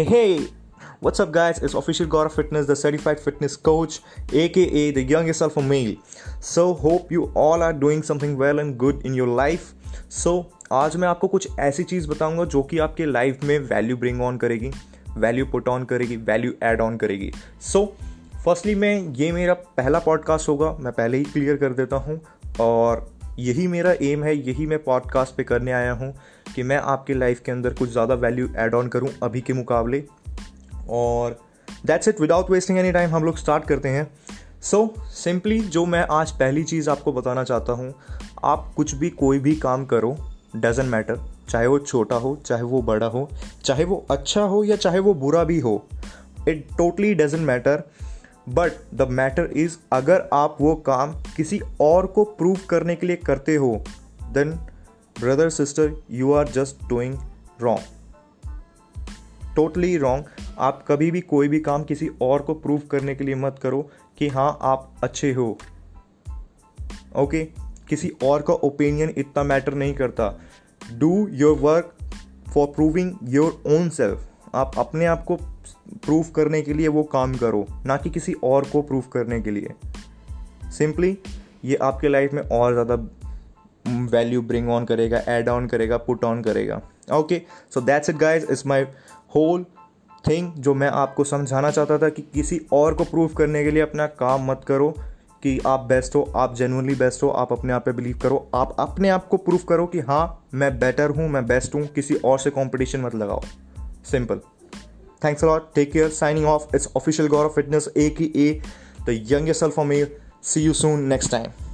Hey, hey, what's up, guys? It's official Gaurav Fitness, the certified fitness coach, aka the youngest alpha male. So, hope you all are doing something well and good in your life. So, आज मैं आपको कुछ ऐसी चीज़ बताऊँगा जो कि आपके life में वैल्यू ब्रिंग ऑन करेगी वैल्यू पुट ऑन करेगी वैल्यू एड ऑन करेगी सो फर्स्टली मैं ये मेरा पहला पॉडकास्ट होगा मैं पहले ही क्लियर कर देता हूँ और यही मेरा एम है यही मैं पॉडकास्ट पे करने आया हूँ कि मैं आपके लाइफ के अंदर कुछ ज़्यादा वैल्यू एड ऑन करूँ अभी के मुकाबले। और that's it without wasting any time हम लोग स्टार्ट करते हैं। सो so, सिंपली जो मैं आज पहली चीज़ आपको बताना चाहता हूँ आप कुछ भी कोई भी काम करो डजेंट मैटर चाहे वो छोटा हो चाहे वो बड़ा हो चाहे वो अच्छा हो या चाहे वो बुरा भी हो it totally doesn't matter but the matter is अगर आप वो काम किसी और को प्रूव करने के लिए करते हो then brother sister you are just doing wrong totally wrong आप कभी भी कोई भी काम किसी और को प्रूव करने के लिए मत करो कि हाँ आप अच्छे हो। Okay okay? किसी और का ओपिनियन इतना मैटर नहीं करता। Do your work for proving your own self आप अपने आप को प्रूव करने के लिए वो काम करो, ना कि किसी और को प्रूव करने के लिए। सिंपली ये आपके लाइफ में और ज़्यादा वैल्यू ब्रिंग ऑन करेगा एड ऑन करेगा पुट ऑन करेगा okay so that's it guys is my whole thing जो मैं आपको समझाना चाहता था कि किसी और को प्रूव करने के लिए अपना काम मत करो कि आप बेस्ट हो आप जेनुअनली बेस्ट हो आप अपने आप पे बिलीव करो आप अपने आप को प्रूव करो कि हाँ मैं बेटर हूँ मैं बेस्ट हूँ किसी और से कॉम्पिटिशन मत लगाओ simple Thanks a lot. Take care. Signing off. It's official God of Fitness, aka the youngest self for me. See you soon next time.